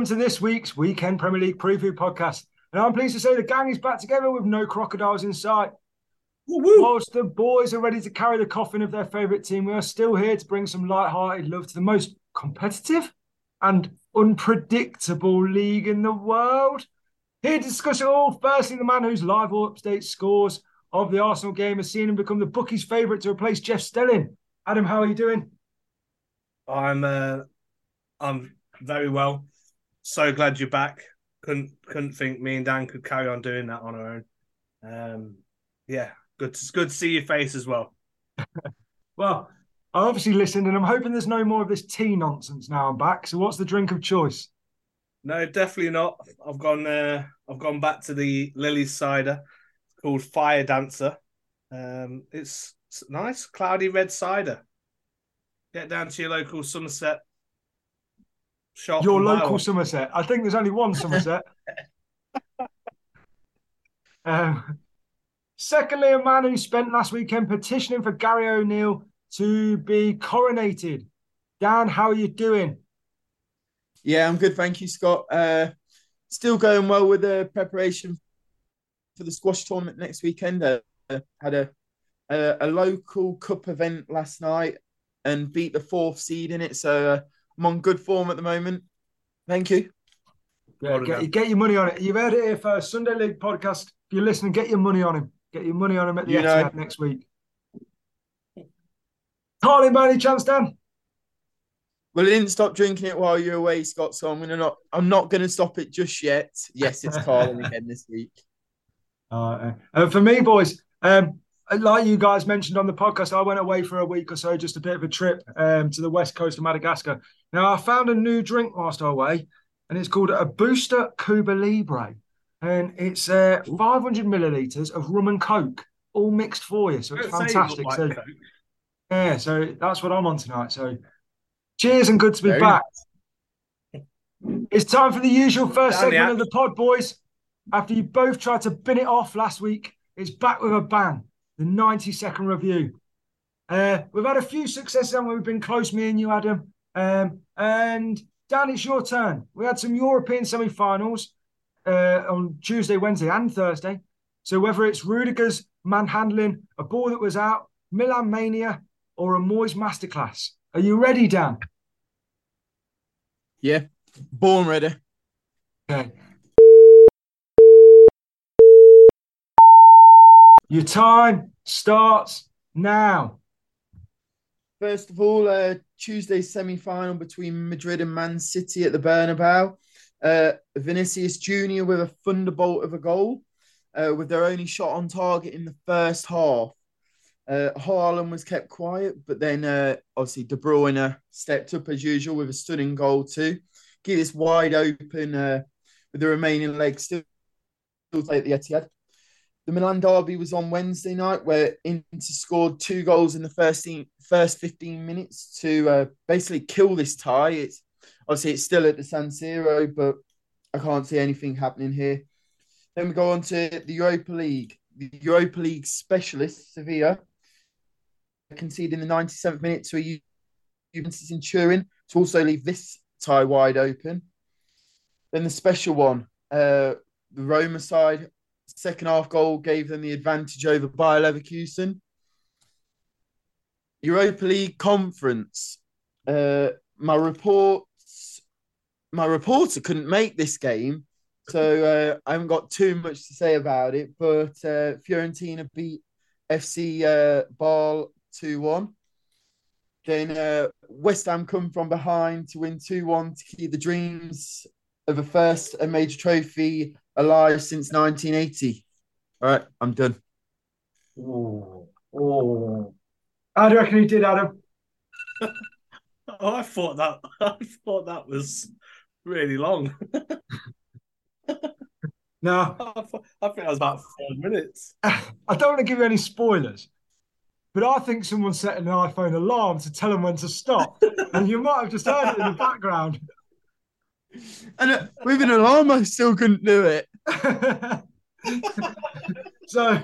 Welcome to this week's Weekend Premier League Preview Podcast. And I'm pleased to say the gang is back together with no crocodiles in sight. Woo-woo. Whilst the boys are ready to carry the coffin of their favourite team, we are still here to bring some light-hearted love to the most competitive and unpredictable league in the world. Here to discuss it all, firstly, the man whose live or update scores of the Arsenal game has seen him become the bookie's favourite to replace Jeff Stelling. Adam, how are you doing? I'm uh, I'm very well. So glad you're back. Couldn't couldn't think me and Dan could carry on doing that on our own. Um, yeah, good. To, good to see your face as well. Well, I obviously listened, and I'm hoping there's no more of this tea nonsense now I'm back. So, what's the drink of choice? No, definitely not. I've gone. Uh, I've gone back to the Lilley's cider. It's called Fire Dancer. Um, it's, it's nice, cloudy red cider. Get down to your local Somerset shop. Your local one. Somerset. I think there's only one Somerset. um, secondly, a man who spent last weekend petitioning for Gary O'Neill to be coronated. Dan, how are you doing? Yeah, I'm good, thank you, Scott. Uh, still going well with the preparation for the squash tournament next weekend. Uh, had a, a a local cup event last night and beat the fourth seed in it, so uh, I'm on good form at the moment. Thank you. Yeah, Well get, get your money on it. You've heard it here first. Sunday League podcast. If you're listening, get your money on him. Get your money on him at the You. Etihad next week. Carly, by any chance, Dan? Well, I didn't stop drinking it while you're away, Scott. So I'm gonna not. I'm not gonna stop it just yet. Yes, it's Carling again this week. Uh, uh, for me, boys, um, like you guys mentioned on the podcast, I went away for a week or so, just a bit of a trip um, to the west coast of Madagascar. Now, I found a new drink whilst away, and it's called a Booster Cuba Libre. And it's uh, 500 milliliters of rum and coke, all mixed for you. So it's Don't say you look fantastic. like So, Coke. yeah, so that's what I'm on tonight. So, cheers and good to be Very back. It's time for the usual first Down the segment of the pod, boys. After you both tried to bin it off last week, it's back with a bang. The 90 second review. Uh, we've had a few successes and we've been close, me and you, Adam. Um, and Dan, it's your turn. We had some European semi finals uh, on Tuesday, Wednesday, and Thursday. So whether it's Rudiger's manhandling, a ball that was out, Milan Mania, or a Moyes masterclass, are you ready, Dan? Yeah, born ready. Okay. Your time starts now. First of all, uh, Tuesday's semi-final between Madrid and Man City at the Bernabeu. Uh, Vinicius Junior with a thunderbolt of a goal, uh, with their only shot on target in the first half. Uh, was kept quiet, but then uh, obviously De Bruyne stepped up as usual with a stunning goal too. Keep this wide open uh, with the remaining legs still still take the Etihad. The Milan derby was on Wednesday night, where Inter scored two goals in the first first 15 minutes to uh, basically kill this tie. It's obviously it's still at the San Siro, but I can't see anything happening here. Then we go on to the Europa League. The Europa League specialist Sevilla conceded in the 97th minute to a Ju- Juventus in Turin to also leave this tie wide open. Then the special one, uh, the Roma side second half goal gave them the advantage over Bayer Leverkusen. Europa League conference. Uh, my reports, my reporter couldn't make this game, so uh, I haven't got too much to say about it. But uh, Fiorentina beat FC uh, Ball two one. Then uh, West Ham come from behind to win two one to keep the dreams of a first a major trophy alive since 1980. All right, I'm done. Oh, oh. How do you reckon he did, Adam? Oh, I thought that. I thought that was really long. No, I, thought, I think that was about four minutes. I don't want to give you any spoilers, but I think someone set an iPhone alarm to tell them when to stop, and you might have just heard it in the background. And uh, with an alarm, I still couldn't do it. so,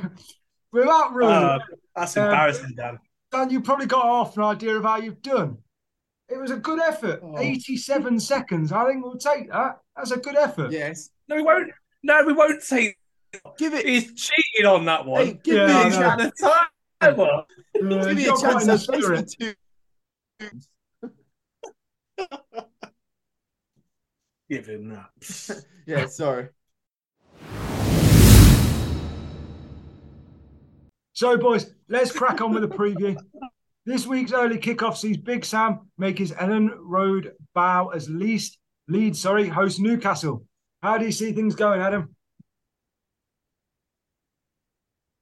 without ruining, Uh, that's Um, embarrassing, Dan. Dan, you probably got half an idea of how you've done. It was a good effort. Oh. 87 seconds. I think we'll take that. That's a good effort. Yes. No, we won't. No, we won't take. Give it. He's cheating on that one. Hey, give Yeah, me I a know. At chance. time. Uh, Give me a chance. in the I've placed spirit. for two. Give him that. Yeah, sorry. So, boys, let's crack on with the preview. This week's early kickoff sees Big Sam make his Elland Road bow as least lead, sorry, host Newcastle. How do you see things going, Adam?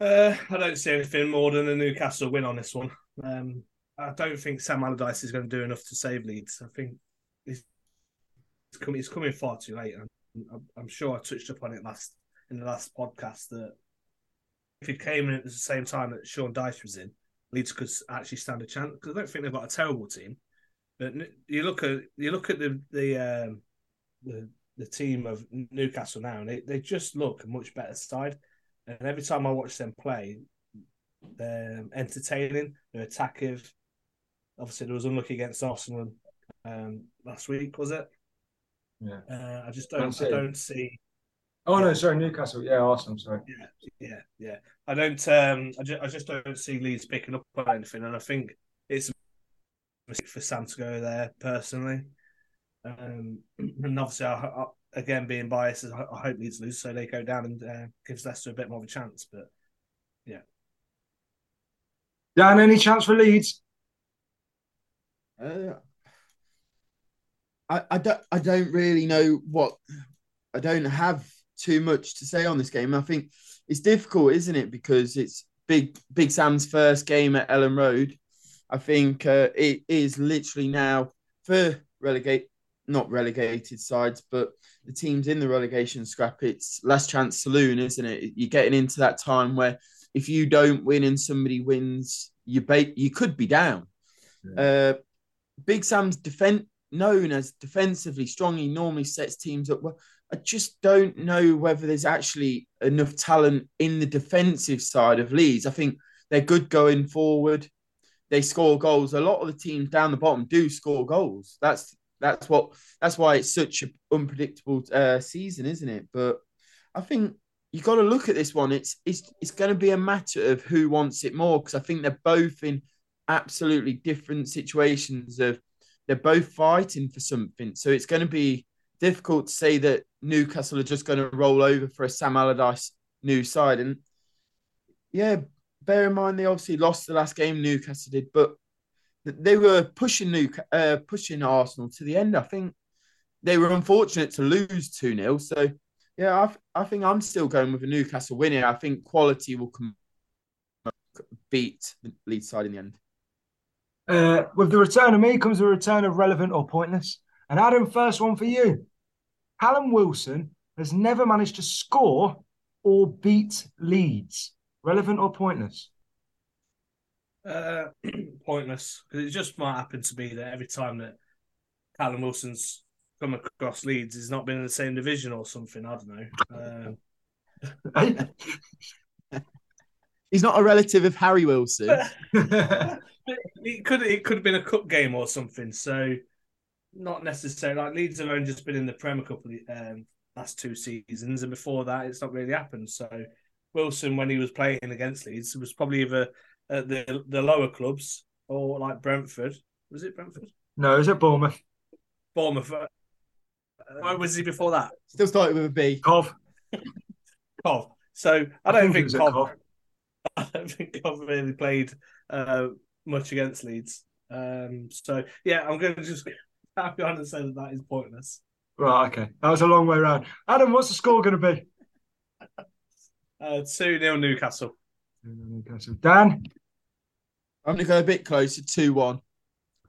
Uh, I don't see anything more than a Newcastle win on this one. Um, I don't think Sam Allardyce is going to do enough to save Leeds. I think he's coming. He's coming far too late. And I'm, I'm sure I touched upon it last in the last podcast that if it came in at the same time that Sean Dyche was in, Leeds could actually stand a chance. Because I don't think they've got a terrible team. But you look at you look at the the um, the, the team of Newcastle now, and they, they just look a much better side. And every time I watch them play, they're entertaining, they're attacking. Obviously, there was unlucky against Arsenal um, last week, was it? Yeah. Uh, I just don't. I don't see. Oh, no, sorry, Newcastle. Yeah, Arsenal, sorry. Yeah, yeah, yeah. I don't. Um, I just, I just don't see Leeds picking up on anything, and I think it's for Sam to go there personally. Um, and obviously, I, I, again, being biased, I, I hope Leeds lose so they go down and uh, gives Leicester a bit more of a chance. But yeah. Dan, any chance for Leeds? Uh, I, I don't I don't really know what I don't have too much to say on this game. I think it's difficult, isn't it? Because it's big Big Sam's first game at Elland Road. I think uh, it is literally now for relegate not relegated sides, but the teams in the relegation scrap. It's last chance saloon, isn't it? You're getting into that time where if you don't win and somebody wins, you ba- you could be down. Uh, Big Sam's defense known as defensively strong. He normally sets teams up well. I just don't know whether there's actually enough talent in the defensive side of Leeds. I think they're good going forward. They score goals. A lot of the teams down the bottom do score goals. That's that's what that's why it's such an unpredictable uh, season, isn't it? But I think you've got to look at this one. It's it's it's going to be a matter of who wants it more because I think they're both in absolutely different situations of they're both fighting for something. So it's going to be difficult to say that Newcastle are just going to roll over for a Sam Allardyce new side. And yeah, bear in mind they obviously lost the last game Newcastle did, but they were pushing New uh, pushing Arsenal to the end. I think they were unfortunate to lose 2 0. So yeah, I, I think I'm still going with a Newcastle win here. I think quality will come beat the lead side in the end. Uh, with the return of me comes the return of relevant or pointless. And Adam, first one for you. Callum Wilson has never managed to score or beat Leeds. Relevant or pointless? uh, pointless because it just might happen to be that every time that Callum Wilson's come across Leeds, he's not been in the same division or something. I don't know. Um, He's not a relative of Harry Wilson. it could it could have been a cup game or something. So not necessarily like Leeds have only just been in the Premier Cup um, last two seasons, and before that, it's not really happened. So Wilson, when he was playing against Leeds, was probably either at the the lower clubs or like Brentford. Was it Brentford? no, is it Bournemouth? Bournemouth. Uh, where was he before that? Still started with a B. Cov. Cov. So I don't think it think, was Cov. Cov. I don't think Cov really played uh, much against Leeds. Um, so yeah, I'm going to just carry on and say that that is pointless. Right, okay. That was a long way round. Adam, what's the score going to be? Uh, two 0 Newcastle. Newcastle. Dan, I'm going to go a bit closer, 2 1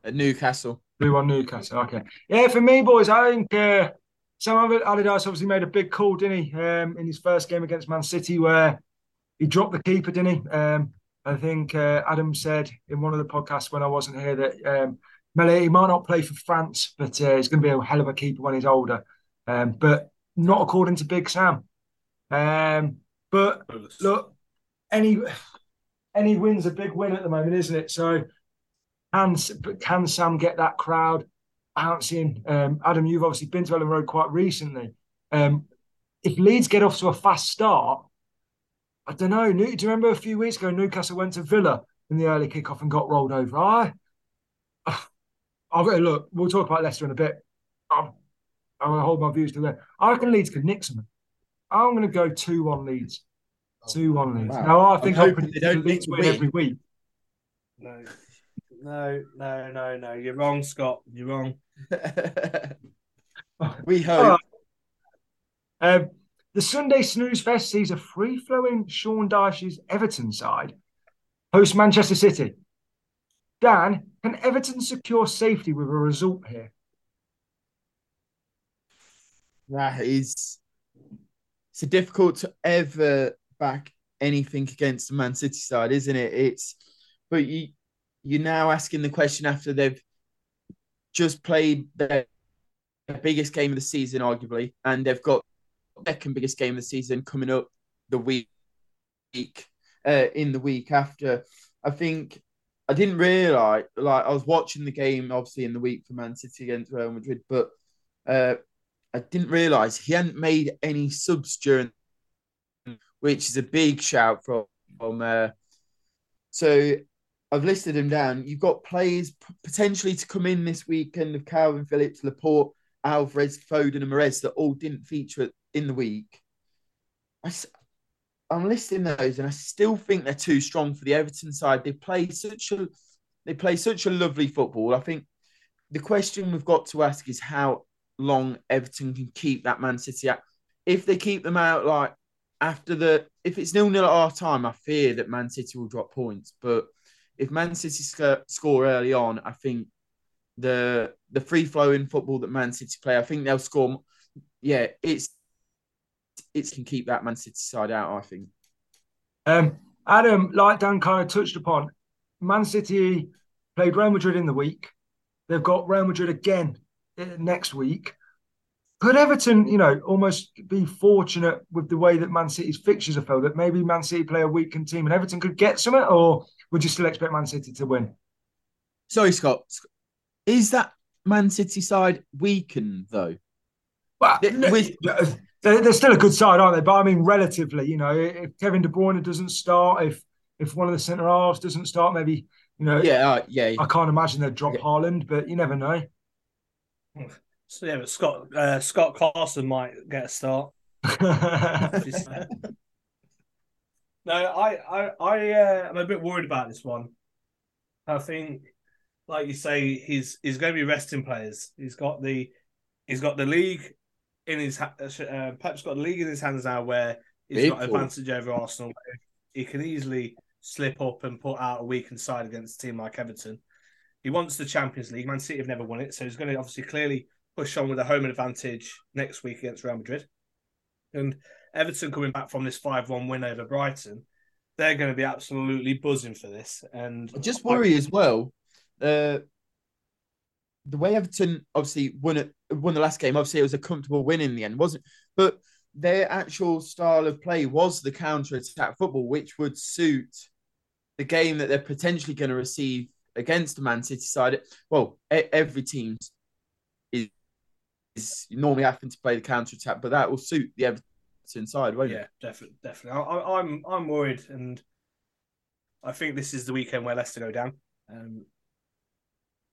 at Newcastle. 3 1 Newcastle. Okay. Yeah, for me, boys, I think uh, Sam Allardyce obviously made a big call, didn't he, um, in his first game against Man City, where he dropped the keeper, didn't he? Um, I think uh, Adam said in one of the podcasts when I wasn't here that um, Meslier, he might not play for France, but uh, he's going to be a hell of a keeper when he's older. Um, but not according to Big Sam. Um, but look, any any win's a big win at the moment, isn't it? So can can Sam get that crowd bouncing? Um, Adam, you've obviously been to Elland Road quite recently. Um, if Leeds get off to a fast start, I don't know. Do you remember a few weeks ago Newcastle went to Villa in the early kickoff and got rolled over? I, I've got to look. We'll talk about Leicester in a bit. I'm, I'm going to hold my views to there. I reckon Leeds could nick them. I'm going to go two one Leeds. Two one Leeds. Wow. Now I think I predict Leeds win every week. No, no, no, no, no. You're wrong, Scott. You're wrong. we hope. Um, the Sunday Snooze Fest sees a free flowing Sean Dyche's Everton side host Manchester City. Dan, can Everton secure safety with a result here? That is, it's difficult to ever back anything against the Man City side, isn't it? It's, but you, you're now asking the question after they've just played their biggest game of the season, arguably, and they've got second biggest game of the season coming up the week uh, in the week after. I think I didn't realize like I was watching the game obviously in the week for Man City against Real Madrid, but uh, I didn't realize he hadn't made any subs during, which is a big shout from from. Uh, so I've listed them down. You've got players potentially to come in this weekend of Kalvin Phillips, Laporte, Alvarez, Foden, and Mahrez that all didn't feature in the week. I, I'm listing those, and I still think they're too strong for the Everton side. They play such a they play such a lovely football. I think the question we've got to ask is how long Everton can keep that Man City out. If they keep them out like after the if it's nil nil at half time, I fear that Man City will drop points. But if Man City sc- score early on, I think the the free flowing football that Man City play, I think they'll score. Yeah, it's it can keep that Man City side out. I think. Um, Adam, like Dan kind of touched upon, Man City played Real Madrid in the week. They've got Real Madrid again next week. Could Everton, you know, almost be fortunate with the way that Man City's fixtures are filled that maybe Man City play a weakened team and Everton could get some it, or would you still expect Man City to win? Sorry, Scott. Is that Man City side weakened though? Well, with, they're, they're still a good side, aren't they? But I mean, relatively, you know, if Kevin De Bruyne doesn't start, if if one of the centre halves doesn't start, maybe you know, yeah, uh, yeah. I can't imagine they'd drop yeah. Haaland, but you never know. So yeah, but Scott uh, Scott Carson might get a start. no, I I I uh, I'm a bit worried about this one. I think, like you say, he's he's going to be resting players. He's got the he's got the league in his uh, uh, Pep's got the league in his hands now, where he's Big got advantage over Arsenal. He can easily slip up and put out a weakened side against a team like Everton. He wants the Champions League. Man City have never won it, so he's going to obviously clearly push on with a home advantage next week against Real Madrid. And Everton coming back from this five-one win over Brighton, they're going to be absolutely buzzing for this. And I just worry I, as well. Uh, the way Everton obviously won it, won the last game. Obviously, it was a comfortable win in the end, wasn't? It? But their actual style of play was the counter attack football, which would suit the game that they're potentially going to receive against the Man City side. Well, every team is, is normally having to play the counter attack, but that will suit the Everton side, won't yeah, it? Yeah, definitely, definitely. I, I'm, I'm worried, and I think this is the weekend where Leicester go down. Um,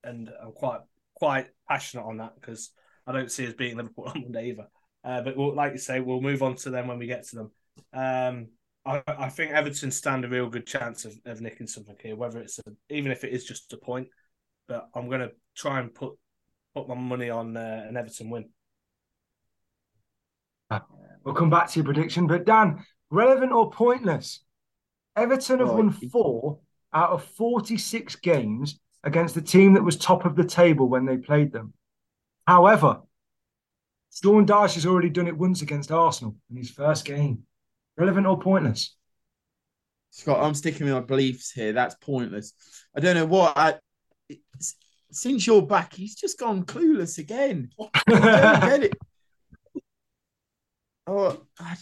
and I'm quite quite passionate on that because I don't see us beating Liverpool on Monday either. Uh, but we'll, like you say, we'll move on to them when we get to them. Um, I, I, think Everton stand a real good chance of, of nicking something here, whether it's a, even if it is just a point. But I'm going to try and put put my money on uh, an Everton win. We'll come back to your prediction, but Dan, relevant or pointless? Everton have won four out of 46 games against the team that was top of the table when they played them. However, Sean Dyche has already done it once against Arsenal in his first game. Relevant or pointless? Scott, I'm sticking with my beliefs here. That's pointless. I don't know what. I, since you're back, he's just gone clueless again. I don't get it. Oh, I,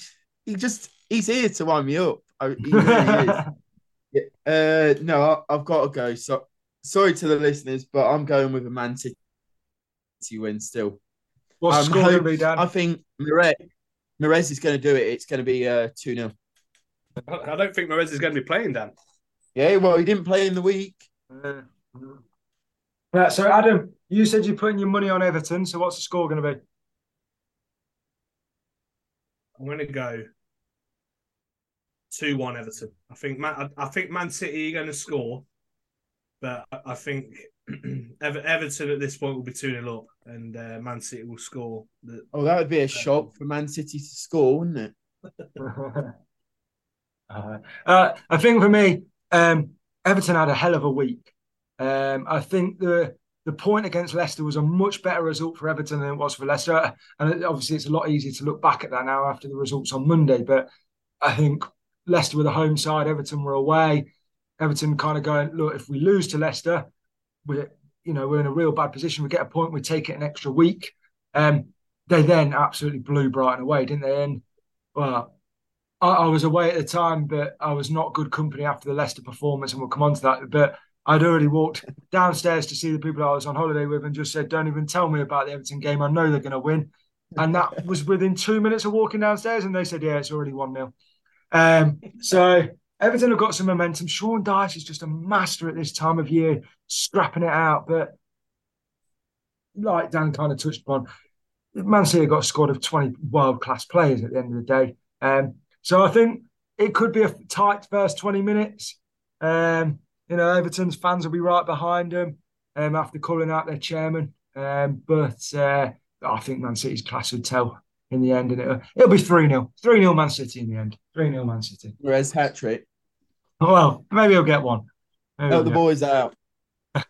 he just he's here to wind me up. I, really uh, no, I, have got to go. So sorry to the listeners, but I'm going with a Man City win still. What's the I'm score going to be, Dan? I think Mahrez, Mahrez is going to do it. It's going to be uh, 2 0. I I don't think Mahrez is going to be playing, Dan. Yeah, well, he didn't play in the week. Uh, Right, so Adam, you said you're putting your money on Everton. So what's the score going to be? I'm going to go two one Everton. I think Man, I, I think Man City are going to score, but I, I think Everton at this point will be two 0 up, and uh, Man City will score. The, Oh, that would be a shock for Man City to score, wouldn't it? uh, uh, I think for me, um, Everton had a hell of a week. Um, I think the the point against Leicester was a much better result for Everton than it was for Leicester, and obviously it's a lot easier to look back at that now after the results on Monday. But I think Leicester were the home side, Everton were away. Everton kind of going, look, if we lose to Leicester, we're you know we're in a real bad position. We get a point, we take it an extra week. Um, they then absolutely blew Brighton away, didn't they? And well, I, I was away at the time, but I was not good company after the Leicester performance, and we'll come on to that. But I'd already walked downstairs to see the people I was on holiday with and just said, Don't even tell me about the Everton game. I know they're going to win. And that was within two minutes of walking downstairs, and they said, Yeah, it's already 1 0. Um, so Everton have got some momentum. Sean Dyche is just a master at this time of year, scrapping it out. But like Dan kind of touched upon, Man City got a squad of 20 world class players at the end of the day. Um, so I think it could be a tight first 20 minutes. Um, you know, Everton's fans will be right behind them um, after calling out their chairman. Um, but uh, I think Man City's class would tell in the end, and it'll, it'll be 3 0. 3 0 Man City in the end. 3 0 Man City. Mahrez hat trick. Well, maybe he'll get one. Maybe Help the get- boys out.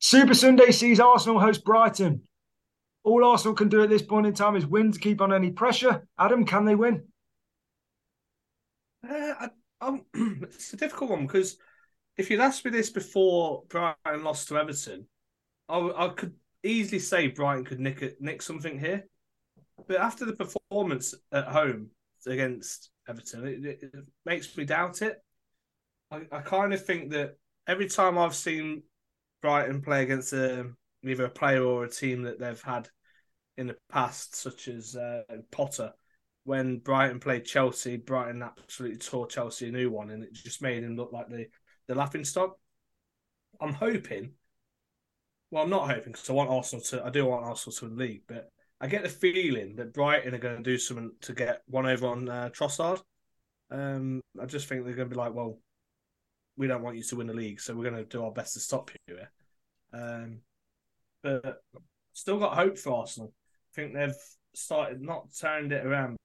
Super Sunday sees Arsenal host Brighton. All Arsenal can do at this point in time is win to keep on any pressure. Adam, can they win? Uh, I, I'm, it's a difficult one because if you'd asked me this before Brighton lost to Everton, I could easily say Brighton could nick it, nick something here. But after the performance at home against Everton, it, it, it makes me doubt it. I, I kind of think that every time I've seen Brighton play against a, either a player or a team that they've had in the past, such as uh, Potter, when Brighton played Chelsea, Brighton absolutely tore Chelsea a new one, and it just made him look like the the laughing stock. I'm hoping. Well, I'm not hoping because I want Arsenal to. I do want Arsenal to win league, but I get the feeling that Brighton are going to do something to get one over on uh, Trossard. Um, I just think they're going to be like, well, we don't want you to win the league, so we're going to do our best to stop you here. Um, but still got hope for Arsenal. I think they've started not turned it around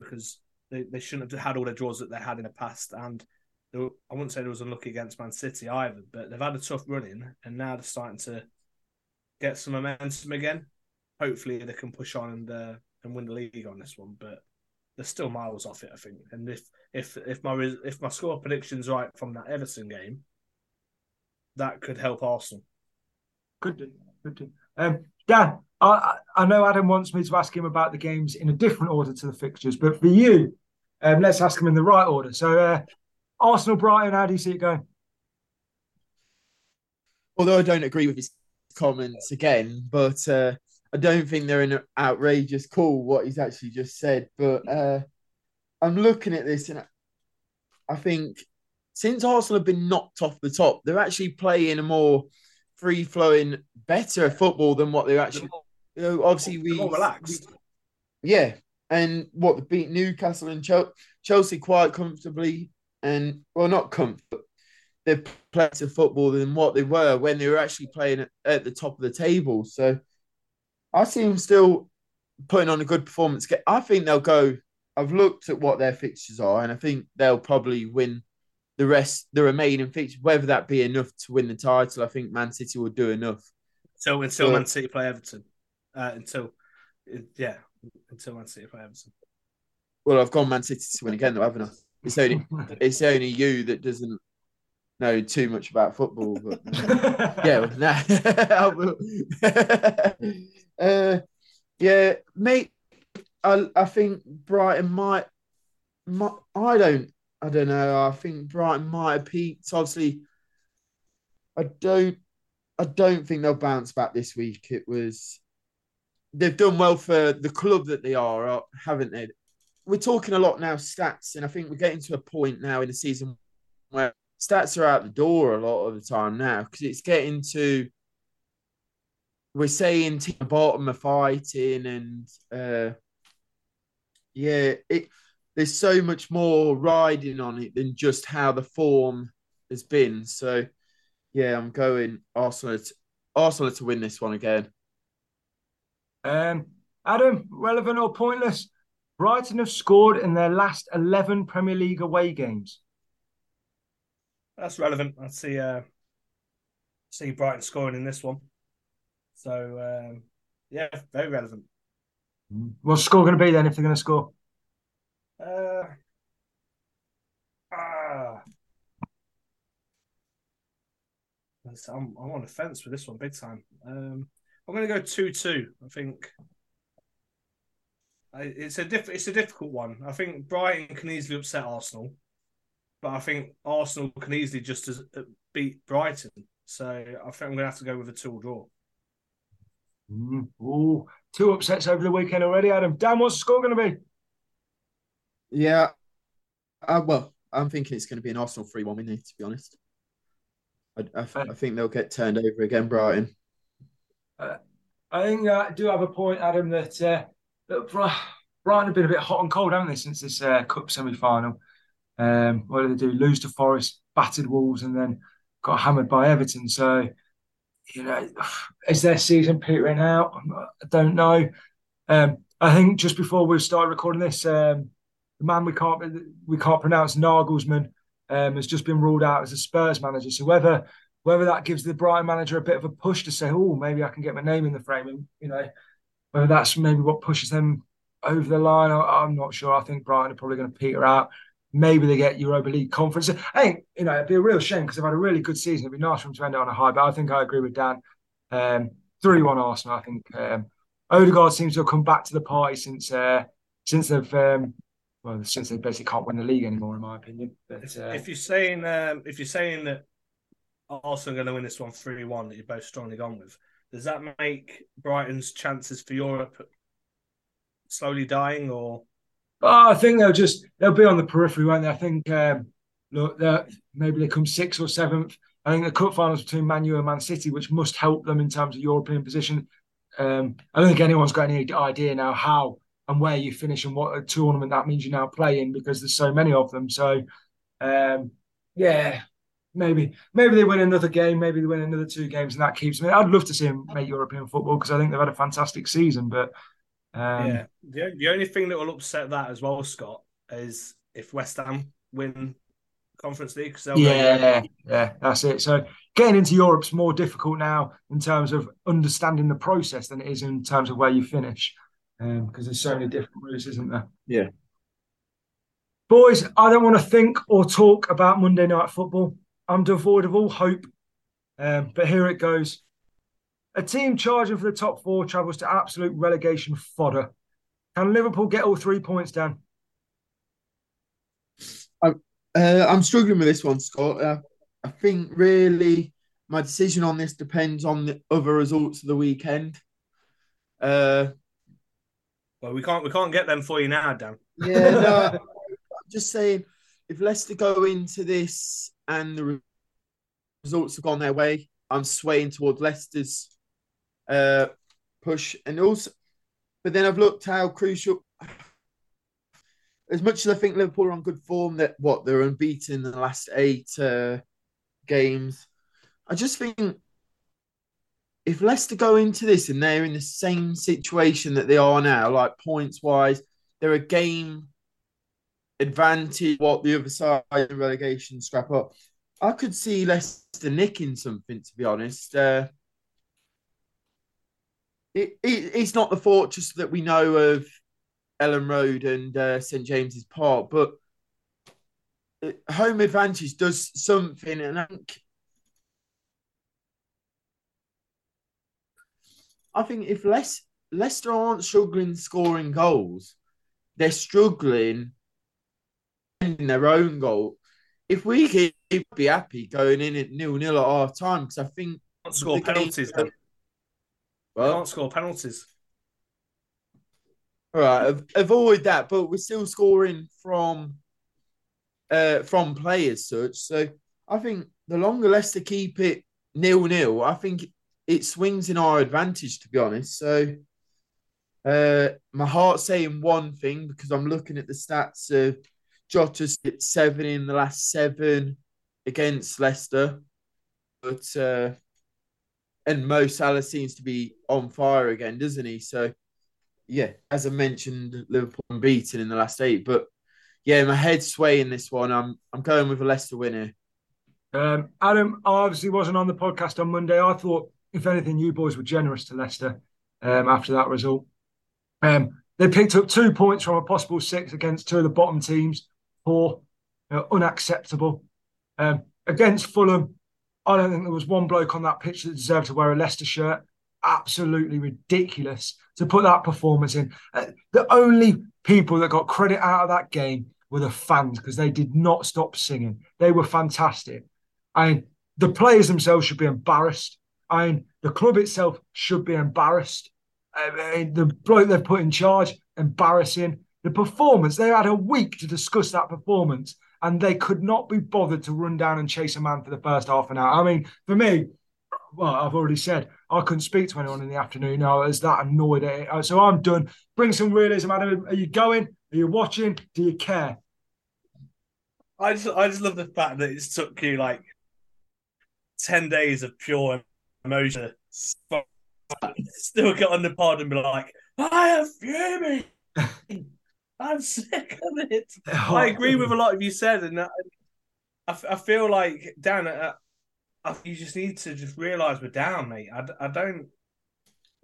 because they, they shouldn't have had all the draws that they had in the past. And were, I wouldn't say they was unlucky against Man City either, but they've had a tough run in and now they're starting to get some momentum again. Hopefully they can push on and uh, and win the league on this one, but they're still miles off it, I think. And if if if my if my score prediction's right from that Everton game, that could help Arsenal. Good do. Good do. Um, Dan, I, I I know Adam wants me to ask him about the games in a different order to the fixtures, but for you, um, let's ask him in the right order. So, uh, Arsenal, Brighton, how do you see it going? Although I don't agree with his comments again, but uh, I don't think they're in an outrageous call what he's actually just said. But uh, I'm looking at this and I think since Arsenal have been knocked off the top, they're actually playing a more free flowing, better football than what they're actually. You know, obviously, we They're relaxed. yeah, and what beat Newcastle and Chelsea quite comfortably, and well, not comfort. They played better football than what they were when they were actually playing at, at the top of the table. So I see them still putting on a good performance. I think they'll go. I've looked at what their fixtures are, and I think they'll probably win the rest, the remaining fixtures. Whether that be enough to win the title, I think Man City will do enough. So until But- Man City play Everton. Uh, until yeah, until Man City play Everton. Well, I've gone Man City to win again, though, haven't I? It's only it's only you that doesn't know too much about football, but yeah, nah. Uh, yeah, mate. I I think Brighton might, might. I don't. I don't know. I think Brighton might have peaked. Obviously, I don't I don't think they'll bounce back this week. It was they've done well for the club that they are, uh, haven't they? We're talking a lot now stats, and I think we're getting to a point now in the season where stats are out the door a lot of the time now because it's getting to we're saying team bottom are fighting and uh yeah it there's so much more riding on it than just how the form has been. So yeah i'm going arsenal to, arsenal to win this one again. Um adam relevant or pointless? Brighton have scored in their last 11 premier league away games that's relevant. I see. Uh, see Brighton scoring in this one. So um, yeah, very relevant. What's the score going to be then if they're going to score? Uh, ah, I'm, I'm on the fence with this one big time. Um, I'm going to go two-two. I think it's a diff- it's a difficult one. I think Brighton can easily upset Arsenal but I think Arsenal can easily just as uh, beat Brighton. So I think I'm going to have to go with a two draw. Mm. Ooh, two upsets over the weekend already, Adam. Dan, what's the score going to be? Yeah, uh, well, I'm thinking it's going to be an Arsenal 3 1 win, to be honest. I, I, I, think they'll get turned over again, Brighton. Uh, I think uh, I do have a point, Adam, that, uh, that Brighton have been a bit hot and cold, haven't they, since this uh, Cup semi final? Um, what did they do? Lose to Forest, battered Wolves, and then got hammered by Everton. So, you know, is their season petering out? I don't know. Um, I think just before we started recording this, um, the man we can't we can't pronounce Nagelsmann um, has just been ruled out as a Spurs manager. So whether whether that gives the Brighton manager a bit of a push to say, oh, maybe I can get my name in the frame, and you know, whether that's maybe what pushes them over the line, I, am not sure. I think Brighton are probably going to peter out maybe they get Europa League conference. I think, you know, it'd be a real shame because they've had a really good season. It'd be nice for them to end it on a high, but I think I agree with Dan. Um, 3 1 Arsenal, I think. Um, Odegaard seems to have come back to the party since uh, since they've um, well since they basically can't win the league anymore, in my opinion. But uh, if you're saying um, if you're saying that Arsenal are going to win this one three one that you're both strongly gone with, does that make Brighton's chances for Europe slowly dying, or Oh, I think they'll just they'll be on the periphery, won't they? I think um, look, maybe they come sixth or seventh. I think the cup finals between Man U and Man City, which must help them in terms of European position. Um, I don't think anyone's got any idea now how and where you finish and what a tournament that means you're now playing because there's so many of them. So, um, yeah, maybe maybe they win another game, maybe they win another two games, and that keeps me. I'd love to see them make European football because I think they've had a fantastic season, but um, yeah, the, the only thing that will upset that as well, Scott, is if West Ham win Conference League. yeah, yeah, that's it. So getting into Europe's more difficult now in terms of understanding the process than it is in terms of where you finish, because um, there's so many different routes, isn't there? Yeah. Boys, I don't want to think or talk about Monday night football. I'm devoid of all hope. Um, but here it goes. A team charging for the top four travels to absolute relegation fodder. Can Liverpool get all three points down? I'm, uh, I'm struggling with this one, Scott. Uh, I think really my decision on this depends on the other results of the weekend. Uh, well, we can't we can't get them for you now, Dan. Yeah, no, I'm just saying if Leicester go into this and the results have gone their way, I'm swaying towards Leicester's uh, push, and also, but then I've looked how crucial. As much as I think Liverpool are on good form, that what they're unbeaten in the last eight uh, games, I just think if Leicester go into this and they're in the same situation that they are now, like points wise, they're a game advantage what the other side of relegation scrap up. I could see Leicester nicking something, to be honest. Uh, it, it, it's not the fortress that we know of Elland Road and uh, St James's Park, but home advantage does something, and I think, I think if Les, Leicester aren't struggling scoring goals, they're struggling in their own goal. if we keep be happy going in at nil nil at half time, because I think score the game- penalties. Then. Well, Can't score penalties. All right, avoid that, but we're still scoring from uh from players such. So I think the longer Leicester keep it nil nil, I think it swings in our advantage. To be honest, so uh my heart's saying one thing because I'm looking at the stats of Jota's hit seven in the last seven against Leicester, but uh and Mo Salah seems to be on fire again, doesn't he? So yeah, as I mentioned, Liverpool unbeaten in the last eight. But yeah, my head's swaying this one. I'm I'm going with a Leicester winner. Um, Adam, obviously wasn't on the podcast on Monday. I thought, if anything, you boys were generous to Leicester um, after that result. Um, they picked up two points from a possible six against two of the bottom teams. Poor, uh, unacceptable. Um, against Fulham, I don't think there was one bloke on that pitch that deserved to wear a Leicester shirt. Absolutely ridiculous to put that performance in. Uh, the only people that got credit out of that game were the fans because they did not stop singing. They were fantastic. I mean, the players themselves should be embarrassed. I mean, the club itself should be embarrassed. I mean, the bloke they've put in charge, embarrassing. The performance, they had a week to discuss that performance, and they could not be bothered to run down and chase a man for the first half an hour. I mean, for me, well, I've already said I couldn't speak to anyone in the afternoon. I was that annoyed at it. Uh, so I'm done. Bring some realism, Adam. Are you going? Are you watching? Do you care? I just I just love the fact that it took you like ten days of pure emotion. Still get on the pod and be like, I am fuming. I'm sick of it. I agree with a lot of you said, and I, I, I feel like Dan, uh, I, you just need to just realise we're down, mate. I, I don't.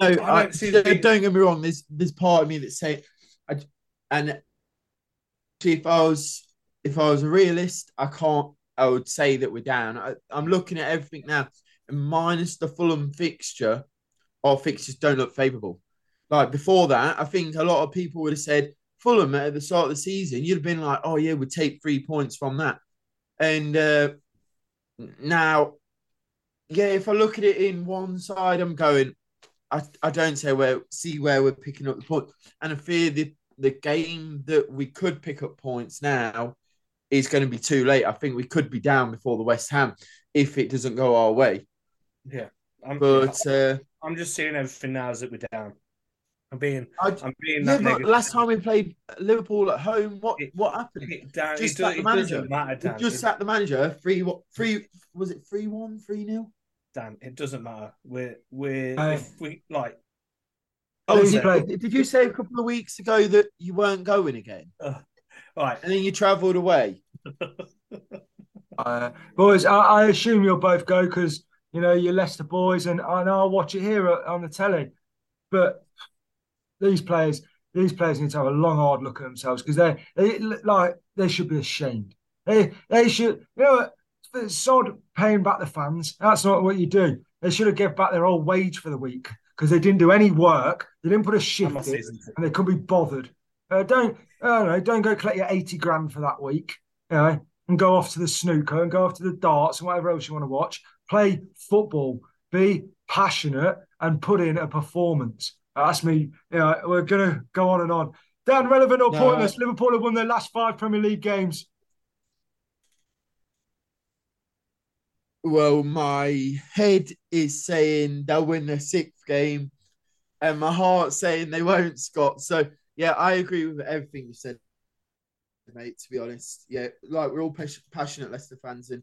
No, I don't see don't, don't get me wrong. There's there's part of me that say, I, and if I was if I was a realist, I can't. I would say that we're down. I, I'm looking at everything now, and minus the Fulham fixture, our fixtures don't look favourable. Like before that, I think a lot of people would have said Fulham at the start of the season. You'd have been like, "Oh yeah, we'd take three points from that," and uh, now, yeah, if I look at it in one side, I'm going. I, I don't say where see where we're picking up the point, and I fear the the game that we could pick up points now is going to be too late. I think we could be down before the West Ham if it doesn't go our way. Yeah, I'm, But uh, I'm just seeing everything now as that we're down. I'm being, I, I'm being yeah, that but last time we played Liverpool at home, what It- what happened? It, Dan, Just does, sack the manager. matter, Dan. just It- sacked the manager. Three what? Three was it? Three one, three nil. Dan, it doesn't matter. We're we're Uh, if we like. Oh, did, he play? did you say a couple of weeks ago that you weren't going again, Right, and then you travelled away? Uh, boys, I, I assume you'll both go because you know you're Leicester boys, and I know I'll watch it here on the telly. But these players, these players need to have a long, hard look at themselves because they, they like they should be ashamed. They, they should, you know? It's sod paying back the fans. That's not what you do. They should have given back their old wage for the week because they didn't do any work. They didn't put a shift in, and they couldn't be bothered. Uh, don't, I don't know, don't go collect your eighty grand for that week. You know, and go off to the snooker and go off to the darts and whatever else you want to watch. Play football, be passionate, and put in a performance. That's me. You know, we're gonna go on and on. Dan, relevant or No. pointless? Liverpool have won their last five Premier League games. Well, my head is saying they'll win their sixth game, and my heart's saying they won't, Scott. So, yeah, I agree with everything you said, mate. To be honest, yeah, like we're all passionate Leicester fans, and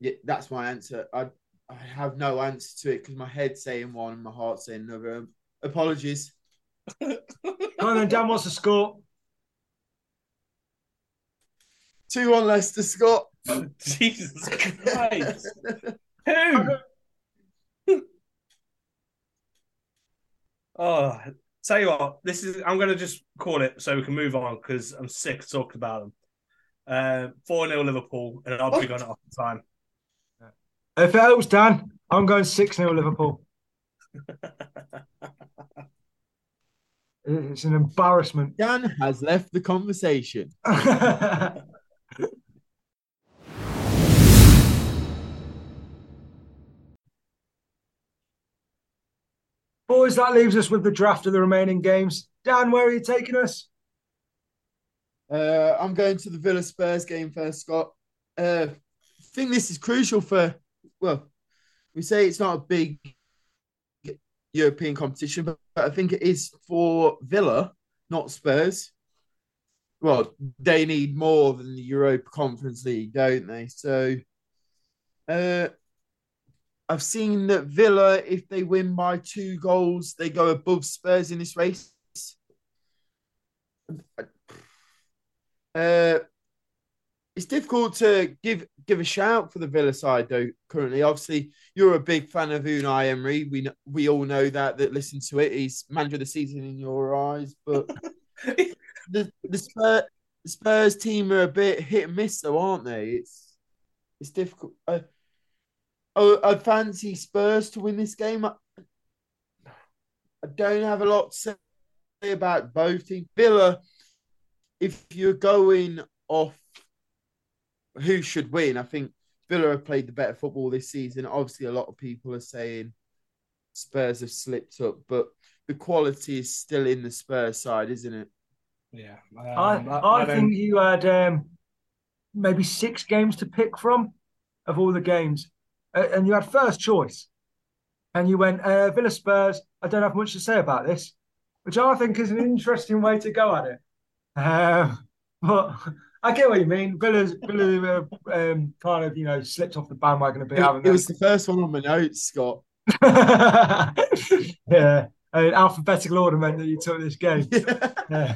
yeah, that's my answer. I I have no answer to it because my head's saying one and my heart's saying another. Apologies. Come on then, Dan. What's the score? Two 1 Leicester, Scott. Jesus Christ! Who? oh, tell you what, this is. I'm gonna just call it so we can move on because I'm sick of talking about them. Uh, Four 0 Liverpool, and I'll be going off the time. If it helps, Dan, I'm going six 0 Liverpool it's an embarrassment. Dan has left the conversation. Boys, that leaves us with the draft of the remaining games. Dan, where are you taking us? Uh, I'm going to the Villa Spurs game first, Scott. Uh, I think this is crucial for, well, we say it's not a big European competition, but, but I think it is for Villa, not Spurs. Well, they need more than the Europa Conference League, don't they? So, uh, I've seen that Villa, if they win by two goals, they go above Spurs in this race. Uh, it's difficult to give give a shout for the Villa side though. Currently, obviously, you're a big fan of Unai Emery. We we all know that that listen to it. He's manager of the season in your eyes, but the the Spurs, the Spurs team are a bit hit and miss though, aren't they? It's it's difficult. Uh, oh, I fancy Spurs to win this game. I, I don't have a lot to say about both teams. Villa, if you're going off who should win, I think Villa have played the better football this season. Obviously, a lot of people are saying Spurs have slipped up, but the quality is still in the Spurs side, isn't it? Yeah, um, I, I, I think you had um, maybe six games to pick from of all the games, uh, and you had first choice, and you went uh, Villa Spurs. I don't have much to say about this, which I think is an interesting way to go at it. Um, but I get what you mean. Villa, Villa um, kind of, you know, slipped off the bandwagon a bit. It, it was the first one on my notes, Scott. yeah, in alphabetical order meant that you took this game. Yeah.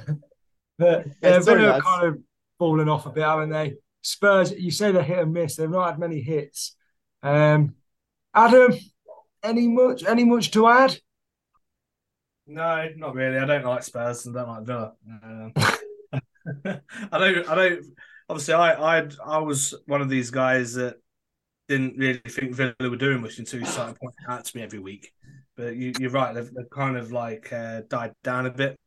But yeah, Villa have kind of fallen off a bit, haven't they? Spurs, you say they're hit and miss. They've not had many hits. Um, Adam, any much, any much to add? No, not really. I don't like Spurs and don't like Villa. Um, I don't. I don't. Obviously, I I I was one of these guys that didn't really think Villa were doing much until you started pointing out to me every week. But you, are right; they've, they've, kind of like uh, died down a bit.